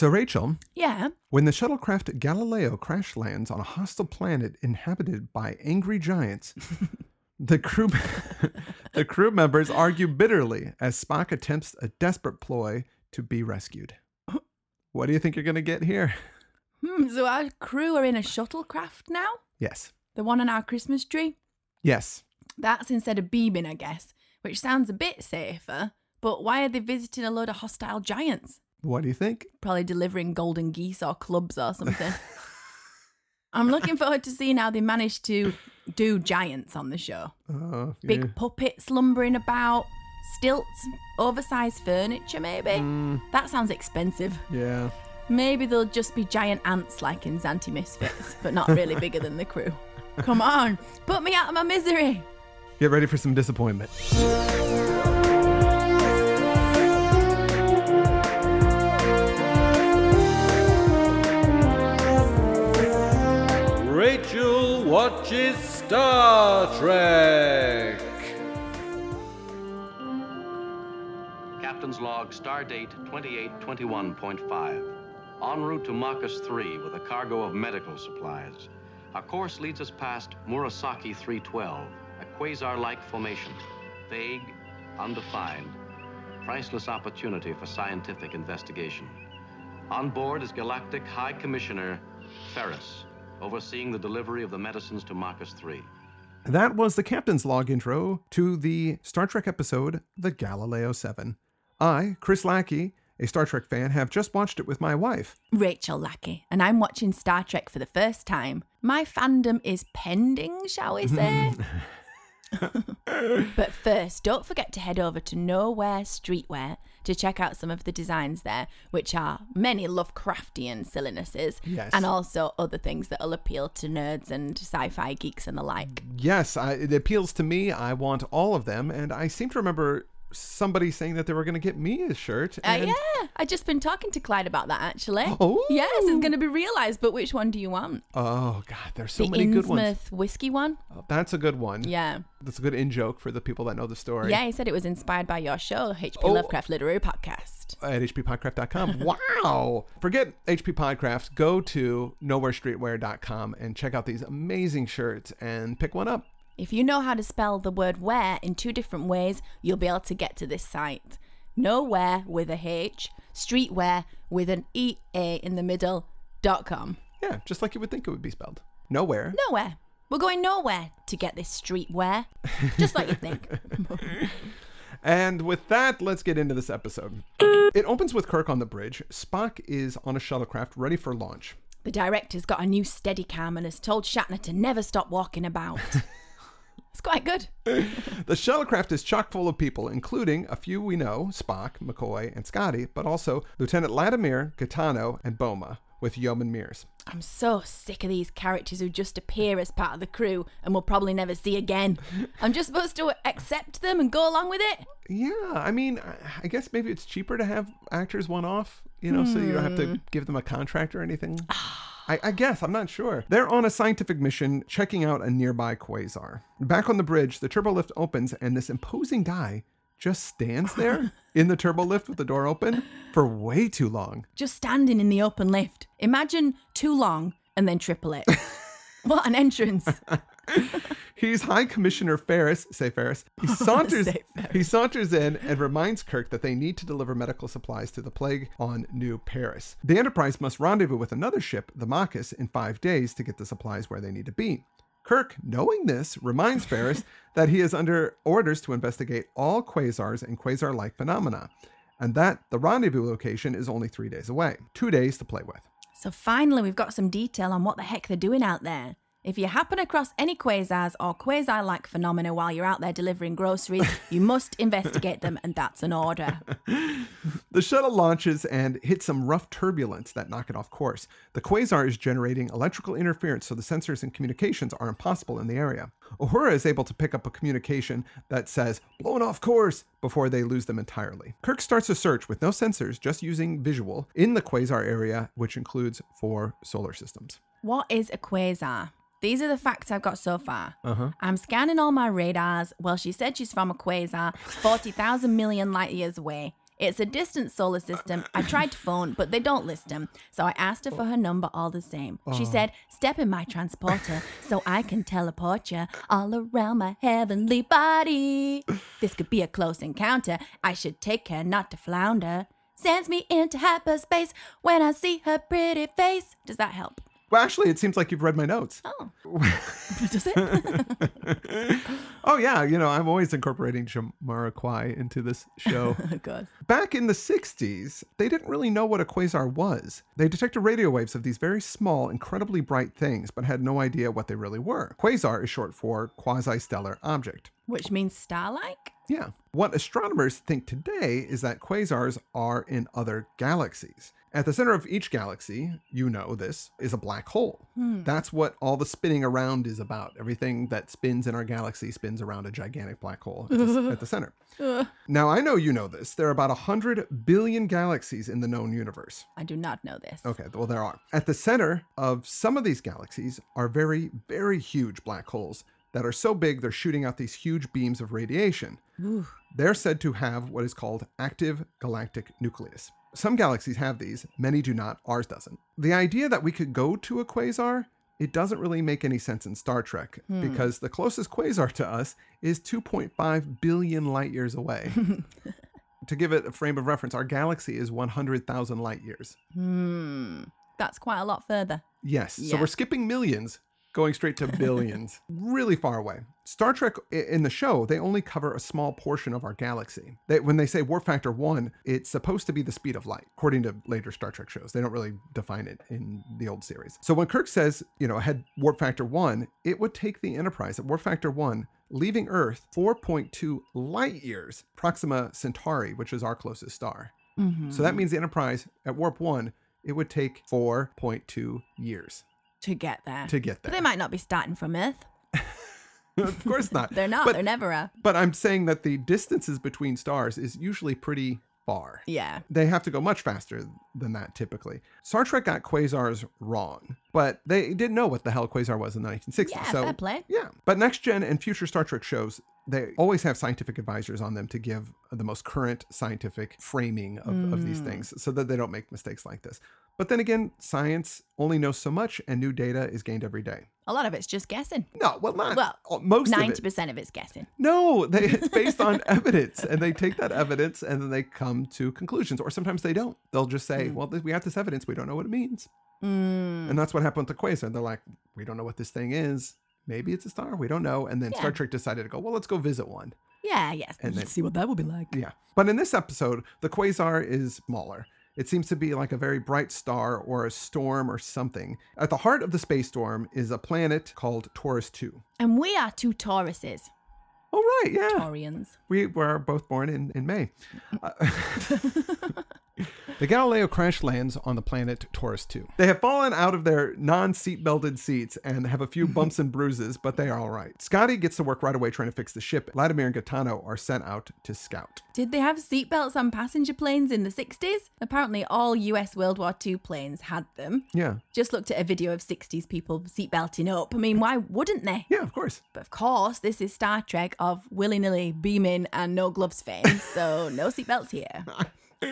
So, Rachel, Yeah. when the shuttlecraft Galileo crash lands on a hostile planet inhabited by angry giants, the crew the crew members argue bitterly as Spock attempts a desperate ploy to be rescued. What do you think you're going to get here? Hmm, so our crew are in a shuttlecraft now? Yes. The one on our Christmas tree? Yes. That's instead of beaming, I guess, which sounds a bit safer. But why are they visiting a load of hostile giants? What do you think? Probably delivering golden geese or clubs or something. I'm looking forward to seeing how they manage to do giants on the show. Uh, Big yeah. puppets lumbering about, stilts, oversized furniture, maybe. Mm, That sounds expensive. yeah. Maybe they'll just be giant ants like in Zanti Misfits, but not really bigger than the crew. Come on, put me out of my misery. Get ready for some disappointment. Watches Star Trek. Captain's log, star date 2821.5. En route to Makus 3 with a cargo of medical supplies. Our course leads us past Murasaki 312, a quasar like formation. Vague, undefined, priceless opportunity for scientific investigation. On board is Galactic High Commissioner Ferris, overseeing the delivery of the medicines to Makus 3. That was the captain's log intro to the Star Trek episode, The Galileo 7. I, Chris Lackey, a Star Trek fan, have just watched it with my wife. Rachel Lackey, and I'm watching Star Trek for the first time. My fandom is pending, shall we say? but first, don't forget to head over to Nowhere Streetwear to check out some of the designs there, which are many Lovecraftian sillinesses Yes. and also other things that will appeal to nerds and sci fi geeks and the like. Yes, I, it appeals to me. I want all of them. And I seem to remember somebody saying that they were going to get me a shirt. Uh, yeah, I just been talking to Clyde about that actually. Oh. Yes, it's going to be realized, but which one do you want? Oh, God, there's so the many good ones. Innsmouth whiskey one? Oh, that's a good one. Yeah. That's a good in joke for the people that know the story. Yeah, he said it was inspired by your show, HP Oh. Lovecraft Literary Podcast. at hppodcraft.com. wow. Forget HP Podcraft. Go to nowherestreetwear.com and check out these amazing shirts and pick one up. If you know how to spell the word where in two different ways, you'll be able to get to this site. Nowhere with a H, streetwear with an E A in the middle, dot com. Yeah, just like you would think it would be spelled. Nowhere. Nowhere. We're going nowhere to get this streetwear. Just like you think. And with that, let's get into this episode. It opens with Kirk on the bridge. Spock is on a shuttlecraft ready for launch. The director's got a new Steadicam and has told Shatner to never stop walking about. it's quite good. The shuttlecraft is chock full of people, including a few we know Spock, McCoy, and Scotty, but also Lieutenant Latimer, Gaetano, and Boma, with Yeoman Mears. I'm so sick of these characters who just appear as part of the crew and we'll probably never see again. I'm just supposed to accept them and go along with it? Yeah, I mean, I- I guess maybe it's cheaper to have actors one off, you know, so you don't have to hmm. give them a contract or anything. I, I guess, I'm not sure. They're on a scientific mission checking out a nearby quasar. Back on the bridge, the turbo lift opens, and this imposing guy just stands there in the turbo lift with the door open for way too long. Just standing in the open lift. Imagine too long and then triple it. what an entrance. He's High Commissioner Ferris, say Ferris. He saunters, Say Ferris. he saunters in and reminds Kirk that they need to deliver medical supplies to the plague on New Paris. The Enterprise must rendezvous with another ship, the Marcus, in five days to get the supplies where they need to be. Kirk, knowing this, reminds Ferris that he is under orders to investigate all quasars and quasar-like phenomena, and that the rendezvous location is only three days away. Two days to play with. So finally, we've got some detail on what the heck they're doing out there. If you happen across any quasars or quasar like phenomena while you're out there delivering groceries, you must investigate them, and that's an order. The shuttle launches and hits some rough turbulence that knock it off course. The quasar is generating electrical interference, so the sensors and communications are impossible in the area. Uhura is able to pick up a communication that says, blown off course, before they lose them entirely. Kirk starts a search with no sensors, just using visual, in the quasar area, which includes four solar systems. What is a quasar? These are the facts I've got so far. Uh-huh. I'm scanning all my radars. Well, she said she's from a quasar 40,000 million light years away. It's a distant solar system. I tried to phone, but they don't list them. So I asked her for her number all the same. She oh. said, Step in my transporter so I can teleport you all around my heavenly body. This could be a close encounter. I should take care not to flounder. Sends me into hyperspace when I see her pretty face. Does that help? Well, actually, it seems like you've read my notes. Oh. Does it? Oh, yeah. You know, I'm always incorporating Jamiroquai into this show. oh, God. Back in the 60s, they didn't really know what a quasar was. They detected radio waves of these very small, incredibly bright things, but had no idea what they really were. Quasar is short for quasi stellar object. Which means star like? Yeah. What astronomers think today is that quasars are in other galaxies. At the center of each galaxy, you know this, is a black hole. Hmm. That's what all the spinning around is about. Everything that spins in our galaxy spins around a gigantic black hole at the, at the center. Now, I know you know this. There are about 100 billion galaxies in the known universe. I do not know this. Okay, well, there are. At the center of some of these galaxies are very, very huge black holes that are so big they're shooting out these huge beams of radiation. They're said to have what is called active galactic nucleus. Some galaxies have these, many do not, ours doesn't. The idea that we could go to a quasar, it doesn't really make any sense in Star Trek because the closest quasar to us is 2.5 billion light years away. to give it a frame of reference, our galaxy is 100,000 light years. Hmm. That's quite a lot further. Yes. So we're skipping millions, going straight to billions, really far away. Star Trek in the show, they only cover a small portion of our galaxy. They, when they say warp factor one, it's supposed to be the speed of light, according to later Star Trek shows. They don't really define it in the old series. So when Kirk says, you know, had warp factor one, it would take the Enterprise at warp factor one, leaving Earth 4.2 light years, Proxima Centauri, which is our closest star. Mm-hmm. So that means the Enterprise at warp one, it would take 4.2 years To get there. to get But there. they might not be starting from Earth. of course not. They're not. But, They're never are. but I'm saying that the distances between stars is usually pretty far. Yeah. They have to go much faster than that typically. Star Trek got quasars wrong, but they didn't know what the hell a quasar was in the 1960s. Yeah, so fair play. yeah, but next gen and future Star Trek shows they always have scientific advisors on them to give the most current scientific framing of, of Mm. these things so that they don't make mistakes like this. But then again, science only knows so much and new data is gained every day. A lot of it's just guessing. No, well, not Well, most. Ninety percent of it's guessing. No, they, it's based on evidence, and they take that evidence and then they come to conclusions, or sometimes they don't. They'll just say, "Well, we have this evidence, we don't know what it means," Mm. and that's what happened to Quasar. They're like, "We don't know what this thing is. Maybe it's a star. We don't know." And then Star Trek decided to go, "Well, let's go visit one." Yeah. Yes. And Let's then- see what that would be like. Yeah, but in this episode, the quasar is smaller. It seems to be like a very bright star or a storm or something. At the heart of the space storm is a planet called Taurus 2. And we are two Tauruses. Oh, right, yeah. Taurians. We were both born in, in May. Uh, the Galileo crash lands on the planet Taurus 2. They have fallen out of their non seat belted seats and have a few bumps and bruises, but they are all right. Scotty gets to work right away trying to fix the ship. Latimer and Gaetano are sent out to scout. Did they have seatbelts on passenger planes in the 60s? Apparently, all US World War II planes had them. Yeah. Just looked at a video of 60s people seatbelting up. I mean, why wouldn't they? Yeah, of course. But of course, this is Star Trek of willy nilly beaming and no gloves fame, so no seatbelts here.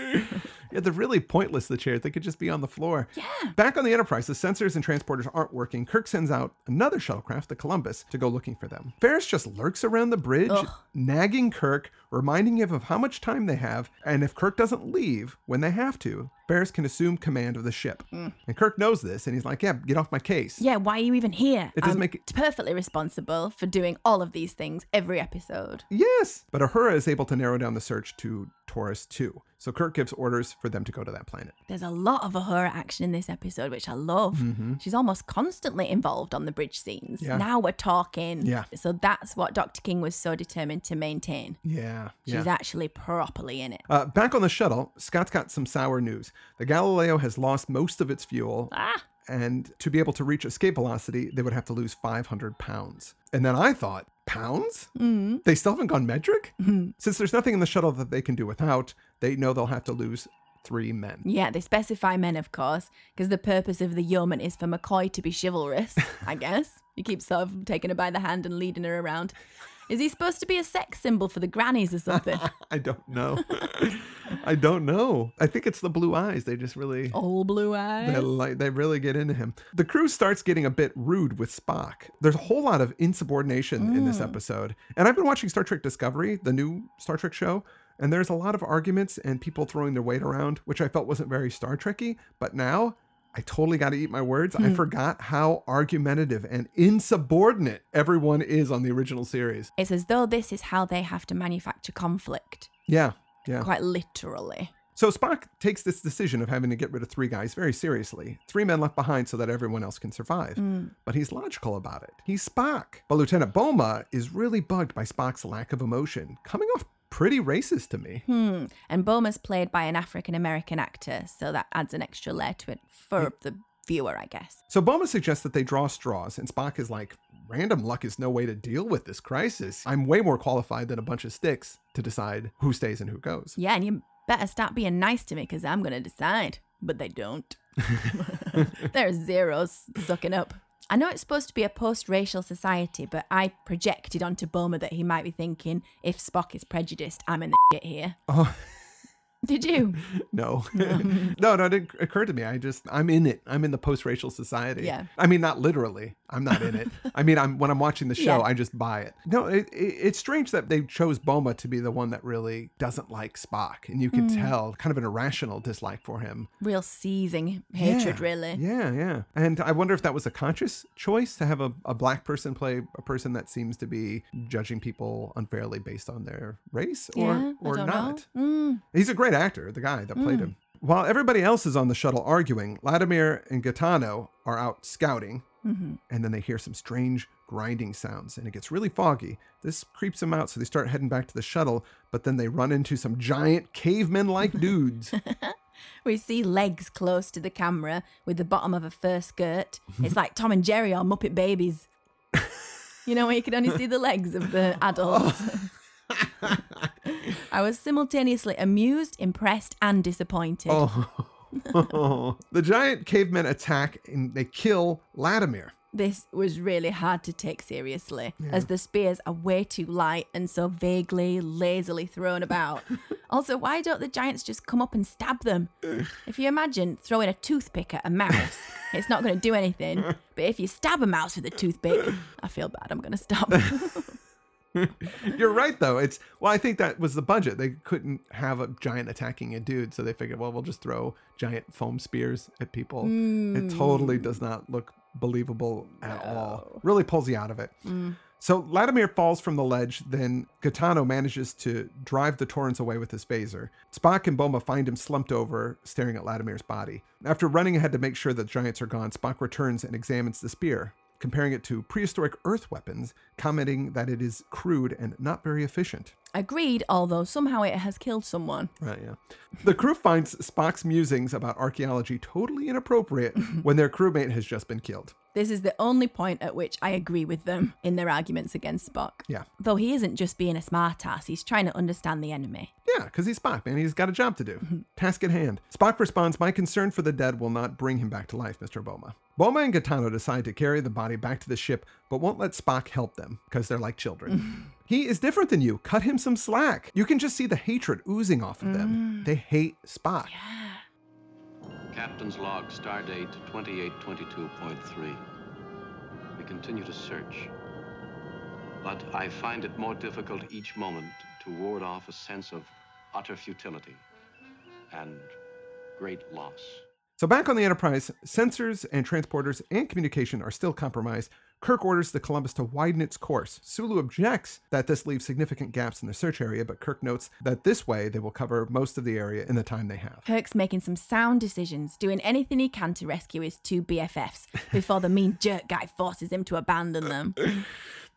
Yeah, they're really pointless, the chairs. They could just be on the floor. Yeah. Back on the Enterprise, the sensors and transporters aren't working. Kirk sends out another shuttlecraft, the Columbus, to go looking for them. Ferris just lurks around the bridge, nagging Kirk, reminding him of how much time they have, and if Kirk doesn't leave when they have to, Ferris can assume command of the ship. Mm. And Kirk knows this, and he's like, yeah, get off my case. Yeah, why are you even here? It doesn't I'm make it- perfectly responsible for doing all of these things every episode. Yes! But Uhura is able to narrow down the search to Taurus 2. So Kirk gives orders for them to go to that planet. There's a lot of Uhura action in this episode, which I love. Mm-hmm. She's almost constantly involved on the bridge scenes. Yeah. Now we're talking. Yeah. So that's what Dr. King was so determined to maintain. Yeah. Yeah. She's actually properly in it. Uh, back on the shuttle, Scott's got some sour news. The Galileo has lost most of its fuel, Ah, and to be able to reach escape velocity, they would have to lose 500 pounds. And then I thought, pounds? Mm. They still haven't gone metric? Since there's nothing in the shuttle that they can do without, they know they'll have to lose three men. yeah, they specify men, of course, because the purpose of the yeoman is for McCoy to be chivalrous, I guess. He keeps sort of taking her by the hand and leading her around. Is he supposed to be a sex symbol for the grannies or something? I don't know. I don't know. I think it's the blue eyes. They just really Old blue eyes. They like they really get into him. The crew starts getting a bit rude with Spock. There's a whole lot of insubordination in this mm. episode. And I've been watching Star Trek Discovery, the new Star Trek show, and there's a lot of arguments and people throwing their weight around, which I felt wasn't very Star Trekky. But now I totally got to eat my words. I hmm. forgot how argumentative and insubordinate everyone is on the original series. It's as though this is how they have to manufacture conflict, Yeah, yeah. quite literally. So Spock takes this decision of having to get rid of three guys very seriously. Three men left behind so that everyone else can survive. Hmm. But he's logical about it. He's Spock. But Lieutenant Boma is really bugged by Spock's lack of emotion, coming off pretty racist to me. Hmm. And Boma's played by an African American actor, so that adds an extra layer to it for the viewer, I guess. So Boma suggests that they draw straws, and Spock is like, random luck is no way to deal with this crisis. I'm way more qualified than a bunch of sticks to decide who stays and who goes. Yeah, and you better stop being nice to me because I'm going to decide. But they don't. They're zeros sucking up. I know it's supposed to be a post racial society, but I projected onto Boma that he might be thinking, if Spock is prejudiced, I'm in the shit here. Oh. Did you? No. no, no, it didn't occur to me. I just, I'm in it. I'm in the post racial society. Yeah. I mean, not literally. I'm not in it. I mean, I'm when I'm watching the show, Yeah. I just buy it. No, it, it, it's strange that they chose Boma to be the one that really doesn't like Spock. And you can Mm. tell kind of an irrational dislike for him. Real seething hatred, Yeah. really. Yeah, yeah. And I wonder if that was a conscious choice to have a, a black person play a person that seems to be judging people unfairly based on their race or, yeah, or don't Mm. He's a great actor, the guy that played hmm. him. While everybody else is on the shuttle arguing, Latimer and Gaetano are out scouting, mm-hmm. and then they hear some strange grinding sounds, and it gets really foggy. This creeps them out, so they start heading back to the shuttle, but then they run into some giant cavemen like dudes. We see legs close to the camera with the bottom of a fur skirt. It's like Tom and Jerry or Muppet Babies. You know, where you can only see the legs of the oh. adults. I was simultaneously amused, impressed, and disappointed. oh. the giant cavemen attack and they kill Latimer. This was really hard to take seriously, as the spears are way too light and so vaguely, lazily thrown about. also, why don't the giants just come up and stab them? If you imagine throwing a toothpick at a mouse, it's not going to do anything. But if you stab a mouse with a toothpick, I feel bad. I'm going to stop. You're right, though. It's well, I think that was the budget. They couldn't have a giant attacking a dude, so they figured, well, we'll just throw giant foam spears at people. It totally hmm. does not look believable at all. Really pulls you out of it. Mm. So Latimer falls from the ledge. Then Gaetano manages to drive the Taurians away with his phaser. Spock and Boma find him slumped over, staring at Latimer's body. After running ahead to make sure that giants are gone, Spock returns and examines the spear comparing it to prehistoric Earth weapons, commenting that it is crude and not very efficient. Agreed, although somehow it has killed someone. Right, yeah. The crew finds Spock's musings about archaeology totally inappropriate when their crewmate has just been killed. This is the only point at which I agree with them in their arguments against Spock. Yeah. Though he isn't just being a smartass, he's trying to understand the enemy. Yeah, because he's Spock, man. He's got a job to do. Task at hand. Spock responds, My concern for the dead will not bring him back to life, Mr. Boma. Boma and Gaetano decide to carry the body back to the ship, but won't let Spock help them because they're like children. he is different than you. Cut him some slack. You can just see the hatred oozing off of them. Mm. They hate Spock. Captain's log, stardate 2822.3. We continue to search. But I find it more difficult each moment to ward off a sense of utter futility and great loss. So back on the Enterprise, sensors and transporters and communication are still compromised. Kirk orders the Columbus to widen its course. Sulu objects that this leaves significant gaps in the search area, but Kirk notes that this way they will cover most of the area in the time they have. Kirk's making some sound decisions, doing anything he can to rescue his two BFFs before the mean jerk guy forces him to abandon them.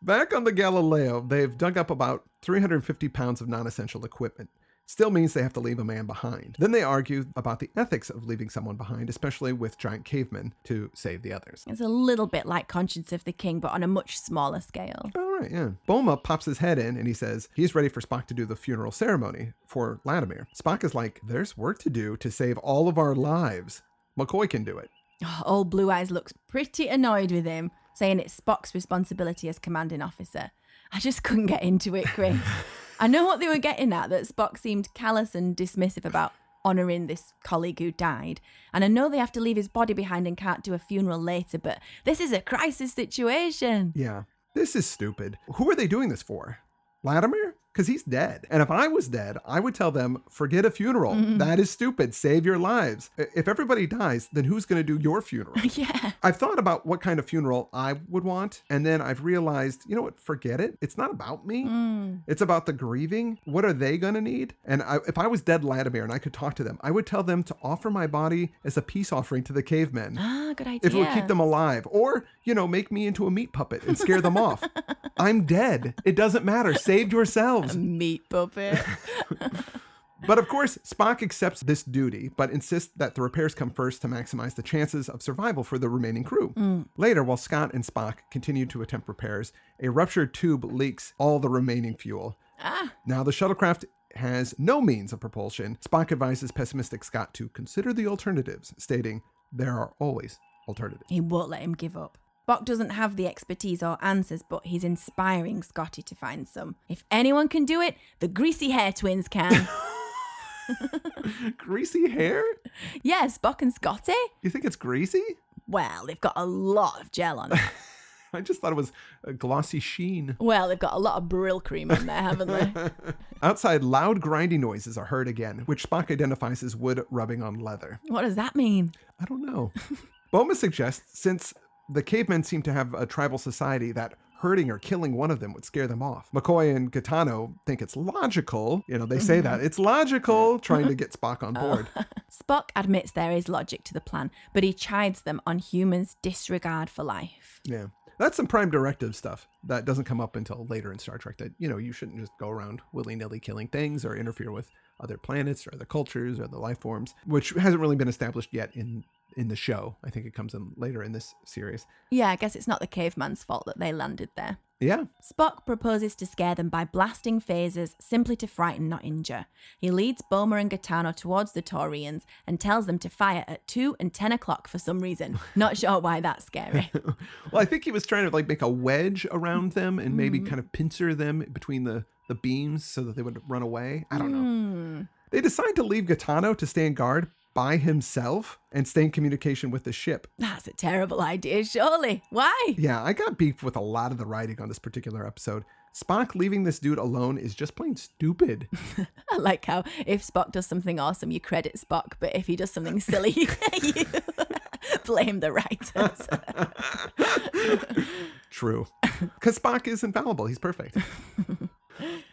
Back on the Galileo, they've dug up about 350 pounds of non essential equipment. Still means they have to leave a man behind. Then they argue about the ethics of leaving someone behind, especially with giant cavemen, to save the others. It's a little bit like Conscience of the King, but on a much smaller scale. All right, yeah. Boma pops his head in and he says he's ready for Spock to do the funeral ceremony for Latimer. Spock is like, there's work to do to save all of our lives. McCoy can do it. Oh, Old Blue Eyes looks pretty annoyed with him, saying it's Spock's responsibility as commanding officer. I just couldn't get into it, Chris. I know what they were getting at that Spock seemed callous and dismissive about honouring this colleague who died. And I know they have to leave his body behind and can't do a funeral later, but this is a crisis situation. Yeah. This is stupid. Who are they doing this for? Latimer? Because he's dead. And if I was dead, I would tell them, forget a funeral. That is stupid. Save your lives. If everybody dies, then who's going to do your funeral? Yeah. I've thought about what kind of funeral I would want, and then I've realized, you know what? Forget it. It's not about me. It's about the grieving. What are they going to need? And I, if I was dead Latimer and I could talk to them, I would tell them to offer my body as a peace offering to the cavemen. Ah, good idea. If it would keep them alive, or, you know, make me into a meat puppet and scare them off. I'm dead. It doesn't matter. Save yourselves. Meat puppet. But of course, Spock accepts this duty, but insists that the repairs come first to maximize the chances of survival for the remaining crew. Later, while Scott and Spock continue to attempt repairs, a ruptured tube leaks all the remaining fuel. ah, Now, the shuttlecraft has no means of propulsion. Spock advises pessimistic Scott to consider the alternatives, stating, There are always alternatives. he won't let him give up. Spock doesn't have the expertise or answers, but he's inspiring Scotty to find some. If anyone can do it, the greasy hair twins can. Greasy hair? Yes, Spock and Scotty? You think it's greasy? Well, they've got a lot of gel on it. I just thought it was a glossy sheen. well, they've got a lot of Brylcreem on there, haven't they? Outside, loud grinding noises are heard again, which Spock identifies as wood rubbing on leather. what does that mean? I don't know. Boma suggests since the cavemen seem to have a tribal society that hurting or killing one of them would scare them off. McCoy and Gaetano think it's logical. You know, they say mm-hmm. that it's logical, trying to get Spock on oh. board. Spock admits there is logic to the plan, but he chides them on humans' disregard for life. Yeah. That's some prime directive stuff that doesn't come up until later in Star Trek that, you know, you shouldn't just go around willy nilly killing things or interfere with other planets or the cultures or the life forms, which hasn't really been established yet in in the show. I think it comes in later in this series. Yeah, I guess it's not the caveman's fault that they landed there. Yeah. Spock proposes to scare them by blasting phasers simply to frighten, not injure. He leads Boma and Gaetano towards the Taurians and tells them to fire at 2 and 10 o'clock for some reason. Not sure why that's scary. Well, I think he was trying to like make a wedge around them and maybe hmm. kind of pincer them between the the beams so that they would run away. I don't know. Hmm. They decide to leave Gaetano to stand guard by himself and stay in communication with the ship. That's a terrible idea, surely. Why? Yeah, I got beefed with a lot of the writing on this particular episode. Spock leaving this dude alone is just plain stupid. I like how if Spock does something awesome, you credit Spock, but if he does something silly, you blame the writers. True. Because Spock is infallible. He's perfect.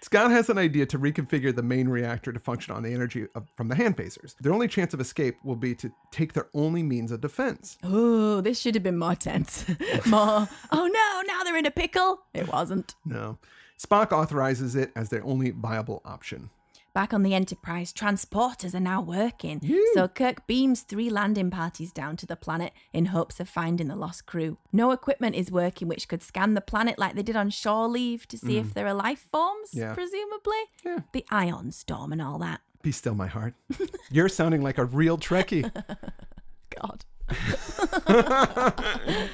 Scott has an idea to reconfigure the main reactor to function on the energy of, from the hand phasers. Their only chance of escape will be to take their only means of defense. Ooh, this should have been more tense. more, oh no, now they're in a pickle. It wasn't. No. Spock authorizes it as their only viable option. Back on the Enterprise, transporters are now working. So Kirk beams three landing parties down to the planet in hopes of finding the lost crew. No equipment is working which could scan the planet like they did on shore leave to see if mm. there are life forms, Yeah. presumably. Yeah. The ion storm and all that. Be still, my heart. You're sounding like a real Trekkie. God.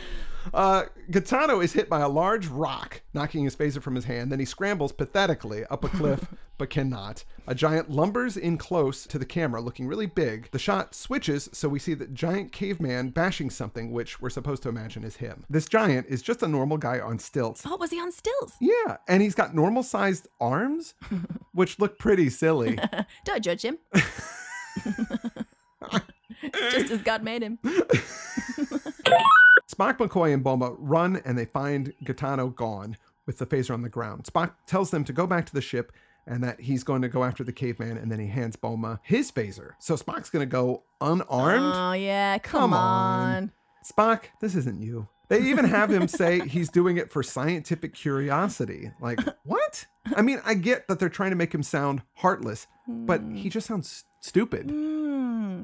Uh, Gaetano is hit by a large rock, knocking his phaser from his hand. Then he scrambles pathetically up a cliff, but cannot. A giant lumbers in close to the camera, looking really big. The shot switches, so we see the giant caveman bashing something, which we're supposed to imagine is him. This giant is just a normal guy on stilts. Oh, was he on stilts? Yeah, and he's got normal sized arms, which look pretty silly. Don't judge him. just as God made him. Spock, McCoy, and Boma run and they find Gaetano gone with the phaser on the ground. Spock tells them to go back to the ship and that he's going to go after the caveman and then he hands Boma his phaser. So Spock's going to go unarmed. Oh, yeah, come, Come on. on. Spock, this isn't you. They even have him say he's doing it for scientific curiosity. Like, what? I mean, I get that they're trying to make him sound heartless, but he just sounds stupid. Hmm.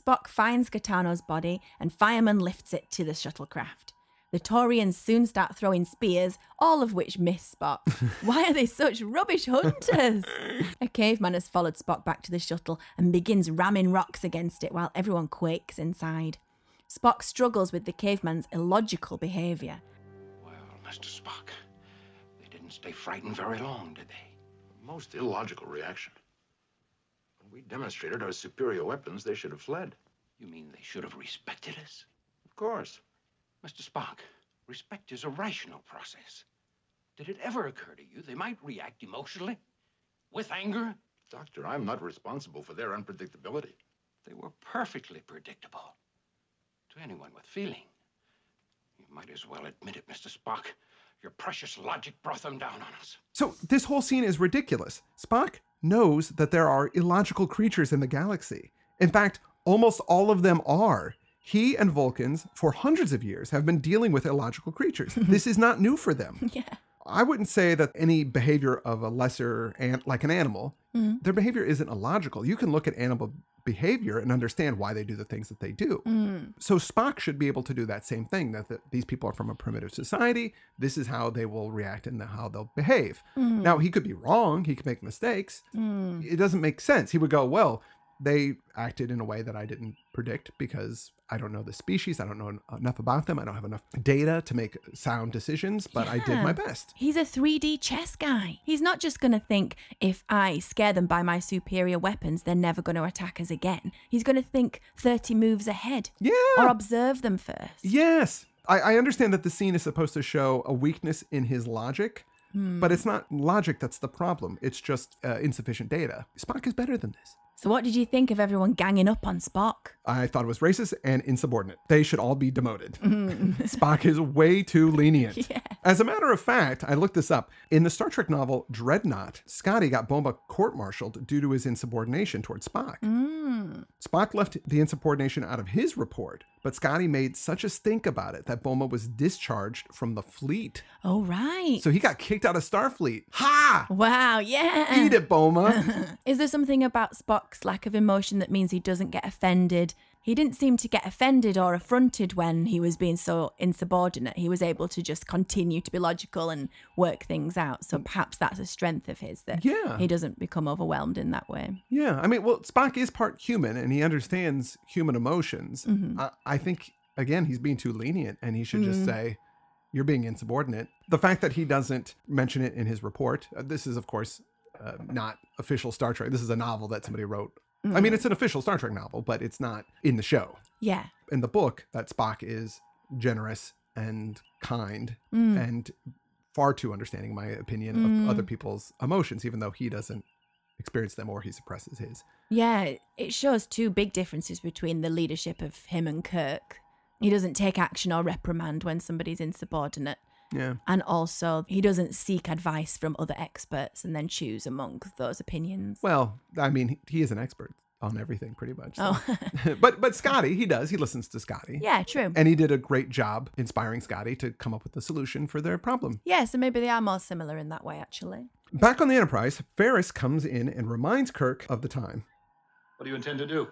Spock finds Gaetano's body and Fireman lifts it to the shuttlecraft. The Taurians soon start throwing spears, all of which miss Spock. Why are they such rubbish hunters? A caveman has followed Spock back to the shuttle and begins ramming rocks against it while everyone quakes inside. Spock struggles with the caveman's illogical behaviour. Well, Mr. Spock, they didn't didn't stay frightened very long, did they? Most illogical reaction. When we demonstrated our superior weapons, they should have fled. You mean they should have respected us? Of course. Mr. Spock, respect is a rational process. Did it ever occur to you they might react emotionally? With anger? Doctor, I'm not responsible for their unpredictability. They were perfectly predictable. To anyone with feeling. You might as well admit it, Mr. Spock. Your precious logic brought them down on us. So this whole scene is ridiculous. Spock knows that there are illogical creatures in the galaxy. In fact, almost all of them are. He and Vulcans, for hundreds of years, have been dealing with illogical creatures. this is not new for them. Yeah. I wouldn't say that any behavior of a lesser ant, like an animal, mm-hmm. their behavior isn't illogical. You can look at animal behavior and understand why they do the things that they do. Mm. So Spock should be able to do that same thing. That, that these people are from a primitive society. This is how they will react and how they'll behave. Mm. Now he could be wrong. He could make mistakes. Mm. It doesn't make sense. He would go, well, they acted in a way that I didn't predict because I don't know the species. I don't know enough about them. I don't have enough data to make sound decisions, but I did my best. He's a 3D chess guy. He's not just going to think if I scare them by my superior weapons, they're never going to attack us again. He's going to think 30 moves ahead. Yeah. Or observe them first. Yes. I, I understand that the scene is supposed to show a weakness in his logic, but it's not logic that's the problem. It's just uh, insufficient data. Spock is better than this. So, what did you think of everyone ganging up on Spock? I thought it was racist and insubordinate. They should all be demoted. Mm. Spock is way too lenient. As a matter of fact, I looked this up. In the Star Trek novel Dreadnought, Scotty got Boma court martialed due to his insubordination towards Spock. Mm. Spock left the insubordination out of his report, but Scotty made such a stink about it that Boma was discharged from the fleet. Oh, right. So he got kicked out of Starfleet. Ha! Wow, yeah. Eat it, Boma. Is there something about Spock's lack of emotion that means he doesn't get offended? He didn't seem to get offended or affronted when he was being so insubordinate. He was able to just continue to be logical and work things out. So perhaps that's a strength of his that Yeah. he doesn't become overwhelmed in that way. Yeah, I mean, well, Spock is part human and he understands human emotions. Mm-hmm. I, I think, again, he's being too lenient and he should Mm-hmm. just say, You're being insubordinate. The fact that he doesn't mention it in his report, uh, this is, of course, uh, not official Star Trek. This is a novel that somebody wrote. I Mm-hmm. mean, it's an official Star Trek novel, but it's not in the show. Yeah. In the book, that Spock is generous and kind Mm. and far too understanding, in my opinion, of other people's emotions, even though he doesn't experience them or he suppresses his. Yeah, it shows two big differences between the leadership of him and Kirk. He doesn't take action or reprimand when somebody's insubordinate. Yeah. And also, he doesn't seek advice from other experts and then choose among those opinions. Well, I mean, he- he is an expert on everything, pretty much. so. Oh. but but Scotty, he does. He listens to Scotty. yeah, true. And he did a great job inspiring Scotty to come up with a solution for their problem. yeah, so maybe they are more similar in that way, actually. Back on the Enterprise, Ferris comes in and reminds Kirk of the time. What do you intend to do?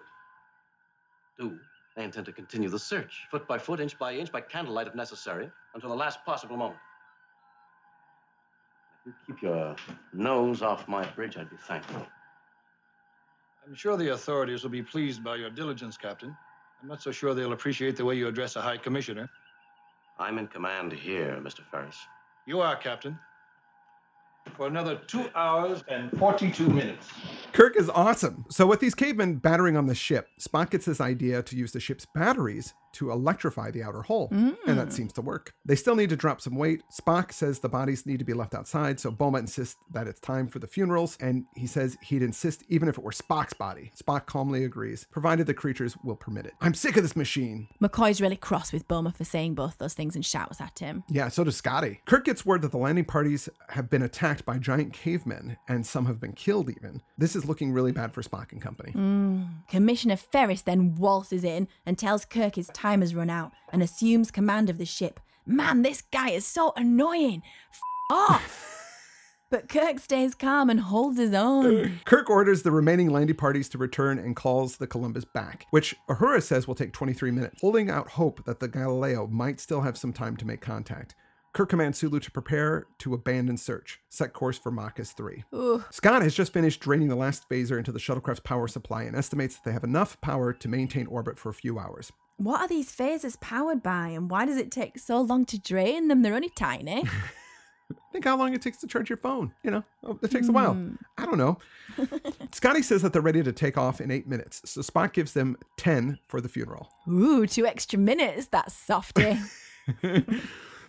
Do I intend to continue the search, foot by foot, inch by inch, by candlelight if necessary, until the last possible moment. If you keep your nose off my bridge, I'd be thankful. I'm sure the authorities will be pleased by your diligence, Captain. I'm not so sure they'll appreciate the way you address a High Commissioner. I'm in command here, Mr. Ferris. You are, Captain. For another two hours and 42 minutes. Kirk is awesome. So, with these cavemen battering on the ship, Spock gets this idea to use the ship's batteries to electrify the outer hull. And that mm. seems to work. They still need to drop some weight. Spock says the bodies need to be left outside, so Boma insists that it's time for the funerals, and he says he'd insist even if it were Spock's body. Spock calmly agrees, provided the creatures will permit it. I'm sick of this machine. McCoy's really cross with Boma for saying both those things and shouts at him. Yeah, so does Scotty. Kirk gets word that the landing parties have been attacked by giant cavemen, and some have been killed even. This is looking really bad for Spock and company. Mm. Commissioner Ferris then waltzes in and tells Kirk his time has run out and assumes command of the ship. Man, this guy is so annoying. F off. but Kirk stays calm and holds his own. Uh, Kirk orders the remaining landing parties to return and calls the Columbus back, which Uhura says will take 23 minutes, holding out hope that the Galileo might still have some time to make contact. Kirk commands Sulu to prepare to abandon search, set course for Makus 3. Scott has just finished draining the last phaser into the shuttlecraft's power supply and estimates that they have enough power to maintain orbit for a few hours. What are these phasers powered by and why does it take so long to drain them? They're only tiny. Think how long it takes to charge your phone. You know, oh, it takes a while. Hmm. I don't know. Scotty says that they're ready to take off in eight minutes. So Spock gives them 10 for the funeral. Ooh, two extra minutes. That's softy.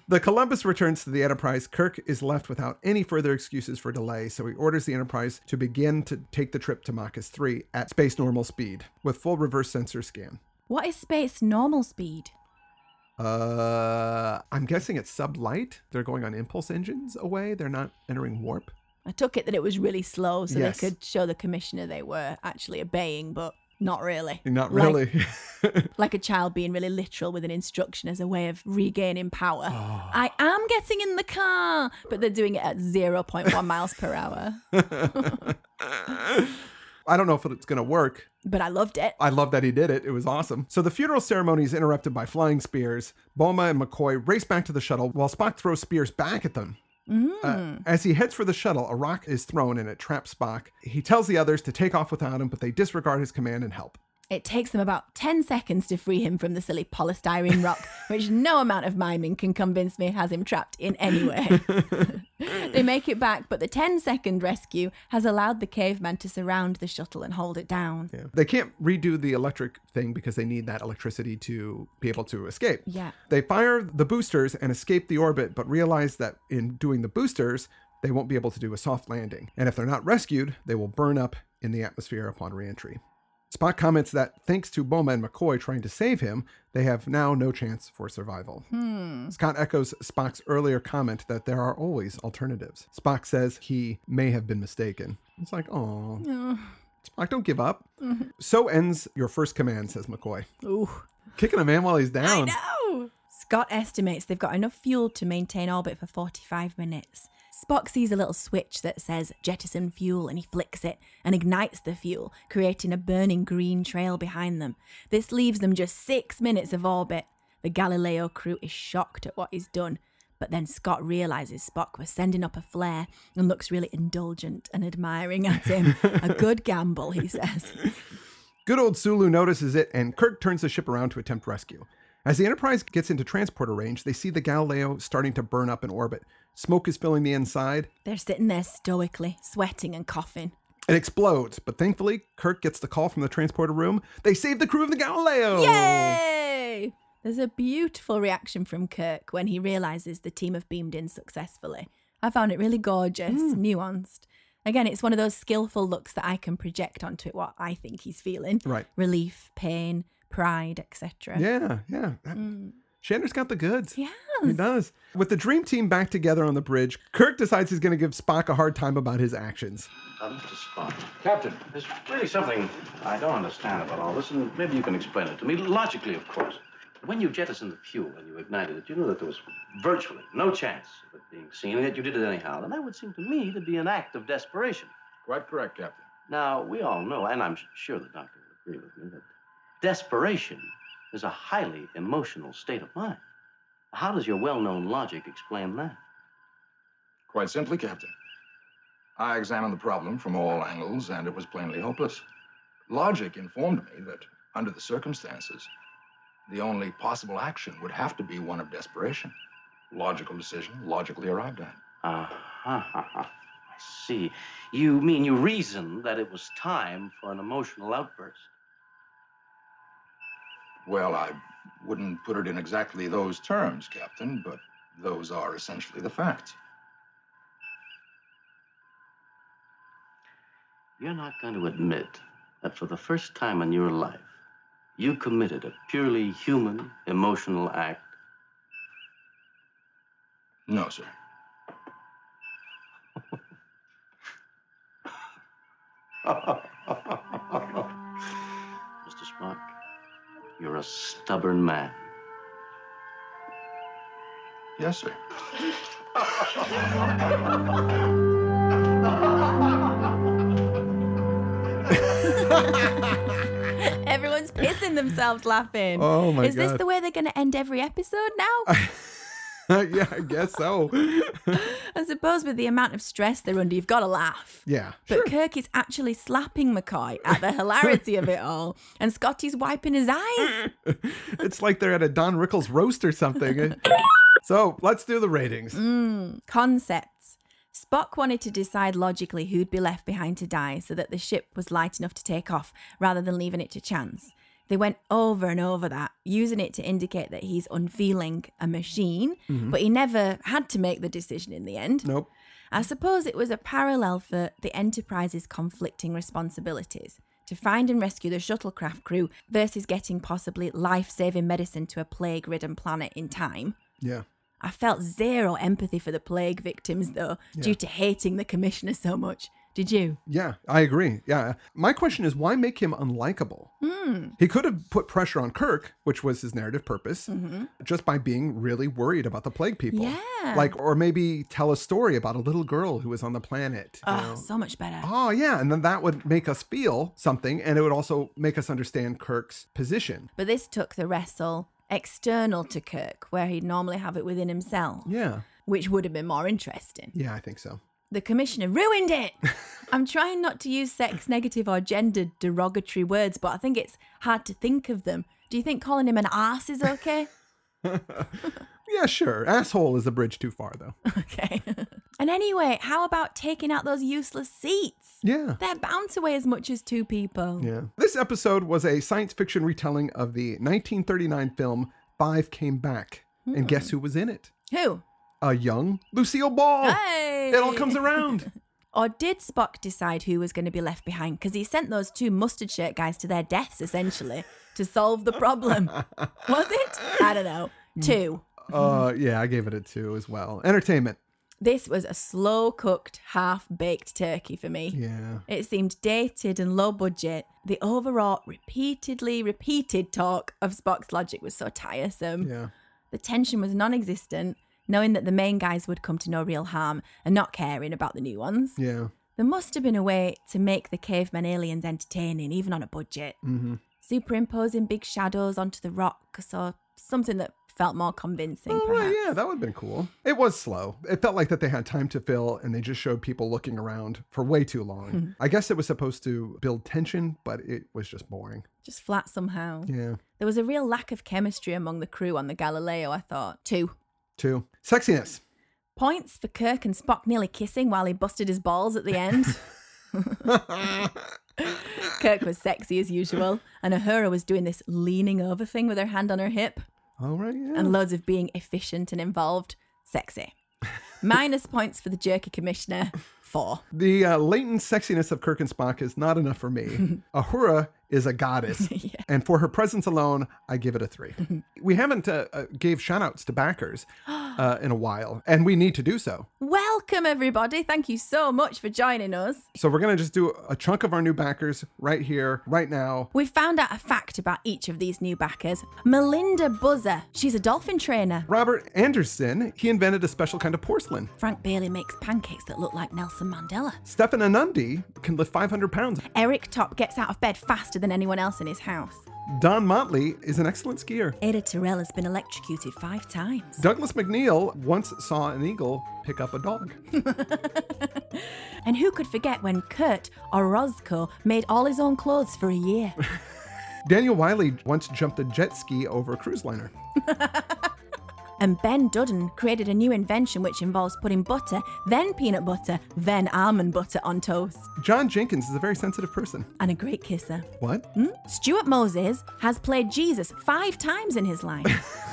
The Columbus returns to the Enterprise. Kirk is left without any further excuses for delay, so he orders the Enterprise to begin to take the trip to Makus 3 at space normal speed with full reverse sensor scan. What is space normal speed? Uh, I'm guessing it's sublight. They're going on impulse engines away. They're not entering warp. I took it that it was really slow so Yes. they could show the commissioner they were actually obeying, but not really. Not Like- really. Like a child being really literal with an instruction as a way of regaining power. Oh. I am getting in the car, but they're doing it at 0.1 miles per hour. I don't know if it's going to work. But I loved it. I love that he did it. It was awesome. So the funeral ceremony is interrupted by flying spears. Boma and McCoy race back to the shuttle while Spock throws spears back at them. Uh, as he heads for the shuttle, a rock is thrown and it traps Spock. He tells the others to take off without him, but they disregard his command and help. It takes them about 10 seconds to free him from the silly polystyrene rock, which no amount of miming can convince me has him trapped in any way. they make it back, but the 10 second rescue has allowed the caveman to surround the shuttle and hold it down. Yeah. They can't redo the electric thing because they need that electricity to be able to escape. Yeah. They fire the boosters and escape the orbit, but realize that in doing the boosters, they won't be able to do a soft landing. And if they're not rescued, they will burn up in the atmosphere upon reentry. Spock comments that thanks to Boma and McCoy trying to save him, they have now no chance for survival. Hmm. Scott echoes Spock's earlier comment that there are always alternatives. Spock says he may have been mistaken. It's like, oh, Spock, don't give up. So ends your first command, says McCoy. Ooh. Kicking a man while he's down. No! Scott estimates they've got enough fuel to maintain orbit for 45 minutes. Spock sees a little switch that says jettison fuel and he flicks it and ignites the fuel, creating a burning green trail behind them. This leaves them just six minutes of orbit. The Galileo crew is shocked at what he's done, but then Scott realizes Spock was sending up a flare and looks really indulgent and admiring at him. a good gamble, he says. Good old Sulu notices it, and Kirk turns the ship around to attempt rescue. As the Enterprise gets into transporter range, they see the Galileo starting to burn up in orbit. Smoke is filling the inside. They're sitting there stoically, sweating and coughing. It explodes, but thankfully, Kirk gets the call from the transporter room. They saved the crew of the Galileo! Yay! There's a beautiful reaction from Kirk when he realizes the team have beamed in successfully. I found it really gorgeous, mm. nuanced. Again, it's one of those skillful looks that I can project onto it what I think he's feeling. Right. Relief, pain, pride, etc. Yeah, yeah. Mm. That- Shatner's got the goods. Yes. He does. With the dream team back together on the bridge, Kirk decides he's going to give Spock a hard time about his actions. Uh, Mr. Spock. Captain, there's really something I don't understand about all this, and maybe you can explain it to me. Logically, of course. When you jettisoned the fuel and you ignited it, you knew that there was virtually no chance of it being seen, and yet you did it anyhow. And that would seem to me to be an act of desperation. Quite correct, Captain. Now, we all know, and I'm sure the doctor would agree with me, that desperation is a highly emotional state of mind. How does your well known logic explain that? Quite simply, Captain. I examined the problem from all angles, and it was plainly hopeless. Logic informed me that, under the circumstances, the only possible action would have to be one of desperation. Logical decision, logically arrived at. Uh-huh. I see. You mean you reasoned that it was time for an emotional outburst? Well, I wouldn't put it in exactly those terms, Captain, but those are essentially the facts. You're not going to admit that for the first time in your life, you committed a purely human, emotional act. No, sir. Mr. Spock, you're a stubborn man. Yes, sir. Everyone's pissing themselves laughing. Oh my Is this the way they're going to end every episode now? yeah, I guess so. I suppose with the amount of stress they're under, you've got to laugh. Yeah, But sure. Kirk is actually slapping McCoy at the hilarity of it all, and Scotty's wiping his eyes. It's like they're at a Don Rickles roast or something. So let's do the ratings. Mm, concepts. Spock wanted to decide logically who'd be left behind to die so that the ship was light enough to take off rather than leaving it to chance. They went over and over that, using it to indicate that he's unfeeling a machine, mm-hmm. but he never had to make the decision in the end. Nope. I suppose it was a parallel for the Enterprise's conflicting responsibilities to find and rescue the shuttlecraft crew versus getting possibly life saving medicine to a plague ridden planet in time. Yeah. I felt zero empathy for the plague victims, though, due to hating the commissioner so much. Did you? Yeah, I agree. Yeah. My question is why make him unlikable? Hmm. He could have put pressure on Kirk, which was his narrative purpose, mm-hmm. just by being really worried about the plague people. Yeah. Like, or maybe tell a story about a little girl who was on the planet. you Oh, know. so much better. Oh, yeah. And then that would make us feel something, and it would also make us understand Kirk's position. But this took the wrestle external to Kirk, where he'd normally have it within himself, Yeah. which would have been more interesting. Yeah, I think so. The commissioner ruined it. I'm trying not to use sex negative or gender derogatory words, but I think it's hard to think of them. Do you think calling him an ass is okay? Yeah, sure. Asshole is a bridge too far, though. okay. and anyway, how about taking out those useless seats? Yeah. They're bound to weigh as much as two people. Yeah. This episode was a science fiction retelling of the 1939 film Five Came Back. And hmm. guess who was in it? Who? A young Lucille Ball. Hey! It all comes around. Or did Spock decide who was going to be left behind? Because he sent those two mustard shirt guys to their deaths, essentially, to solve the problem. was it? I don't know. Two. uh, yeah, I gave it a two as well. Entertainment. This was a slow cooked, half baked turkey for me. Yeah. It seemed dated and low budget. The overall, repeatedly repeated talk of Spock's logic was so tiresome. Yeah. The tension was non existent, knowing that the main guys would come to no real harm and not caring about the new ones. Yeah. There must have been a way to make the cavemen aliens entertaining, even on a budget. Mm-hmm. Superimposing big shadows onto the rocks or something that felt more convincing, Oh, perhaps. yeah, that would have been cool. It was slow. It felt like that they had time to fill and they just showed people looking around for way too long. I guess it was supposed to build tension, but it was just boring. Just flat somehow. Yeah. There was a real lack of chemistry among the crew on the Galileo, I thought. Two. Two. Sexiness. Points for Kirk and Spock nearly kissing while he busted his balls at the end. Kirk was sexy as usual, and Uhura was doing this leaning over thing with her hand on her hip, All right, yeah. and loads of being efficient and involved. Sexy. Minus points for the jerky commissioner. Four. The uh, latent sexiness of Kirk and Spock is not enough for me. Uhura is a goddess, and for her presence alone, I give it a three. we haven't uh, uh, gave shoutouts to backers uh, in a while, and we need to do so. Welcome, everybody. Thank you so much for joining us. So we're gonna just do a chunk of our new backers right here, right now. We found out a fact about each of these new backers. Melinda Buzzer, she's a dolphin trainer. Robert Anderson, he invented a special kind of porcelain. Frank Bailey makes pancakes that look like Nelson Mandela. Stefan Anundi can lift 500 pounds. Eric Top gets out of bed faster than anyone else in his house. Don Motley is an excellent skier. Ada Terrell has been electrocuted five times. Douglas McNeil once saw an eagle pick up a dog. And who could forget when Kurt Orozco made all his own clothes for a year? Daniel Wiley once jumped a jet ski over a cruise liner. And Ben Dudden created a new invention which involves putting butter, then peanut butter, then almond butter on toast. John Jenkins is a very sensitive person. And a great kisser. What? Hmm? Stuart Moses has played Jesus five times in his life.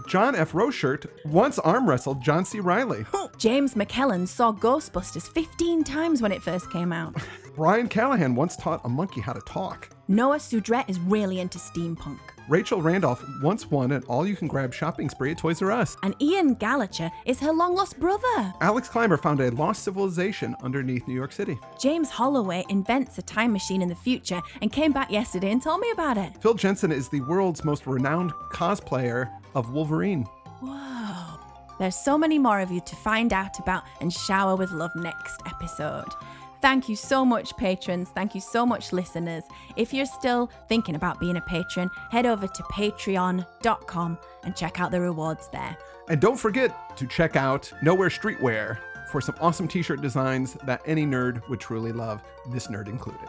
John F. Rochert once arm wrestled John C. Reilly. James McKellen saw Ghostbusters 15 times when it first came out. Brian Callahan once taught a monkey how to talk. Noah Sudret is really into steampunk. Rachel Randolph once won an all you can grab shopping spree at Toys R Us. And Ian Gallacher is her long lost brother. Alex Clymer found a lost civilization underneath New York City. James Holloway invents a time machine in the future and came back yesterday and told me about it. Phil Jensen is the world's most renowned cosplayer of Wolverine. Whoa. There's so many more of you to find out about and shower with love next episode. Thank you so much, patrons. Thank you so much, listeners. If you're still thinking about being a patron, head over to patreon.com and check out the rewards there. And don't forget to check out Nowhere Streetwear for some awesome t shirt designs that any nerd would truly love, this nerd included.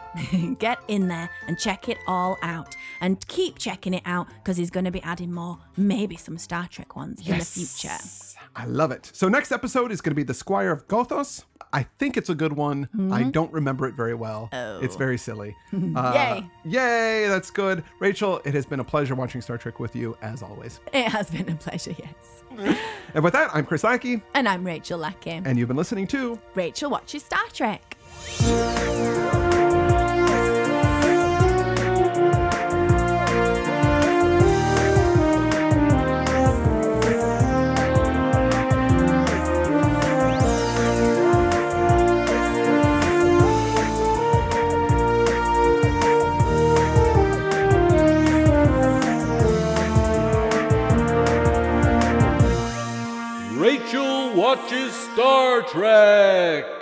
Get in there and check it all out. And keep checking it out because he's going to be adding more, maybe some Star Trek ones in the future. I love it. So, next episode is going to be The Squire of Gothos. I think it's a good one. I don't remember it very well. Oh. It's very silly. Uh, Yay. Yay, that's good. Rachel, it has been a pleasure watching Star Trek with you, as always. It has been a pleasure, yes. And with that, I'm Chris Lackey, And I'm Rachel Lackey. and you've been listening to Rachel watches Star Trek. Rachel watches Star Trek.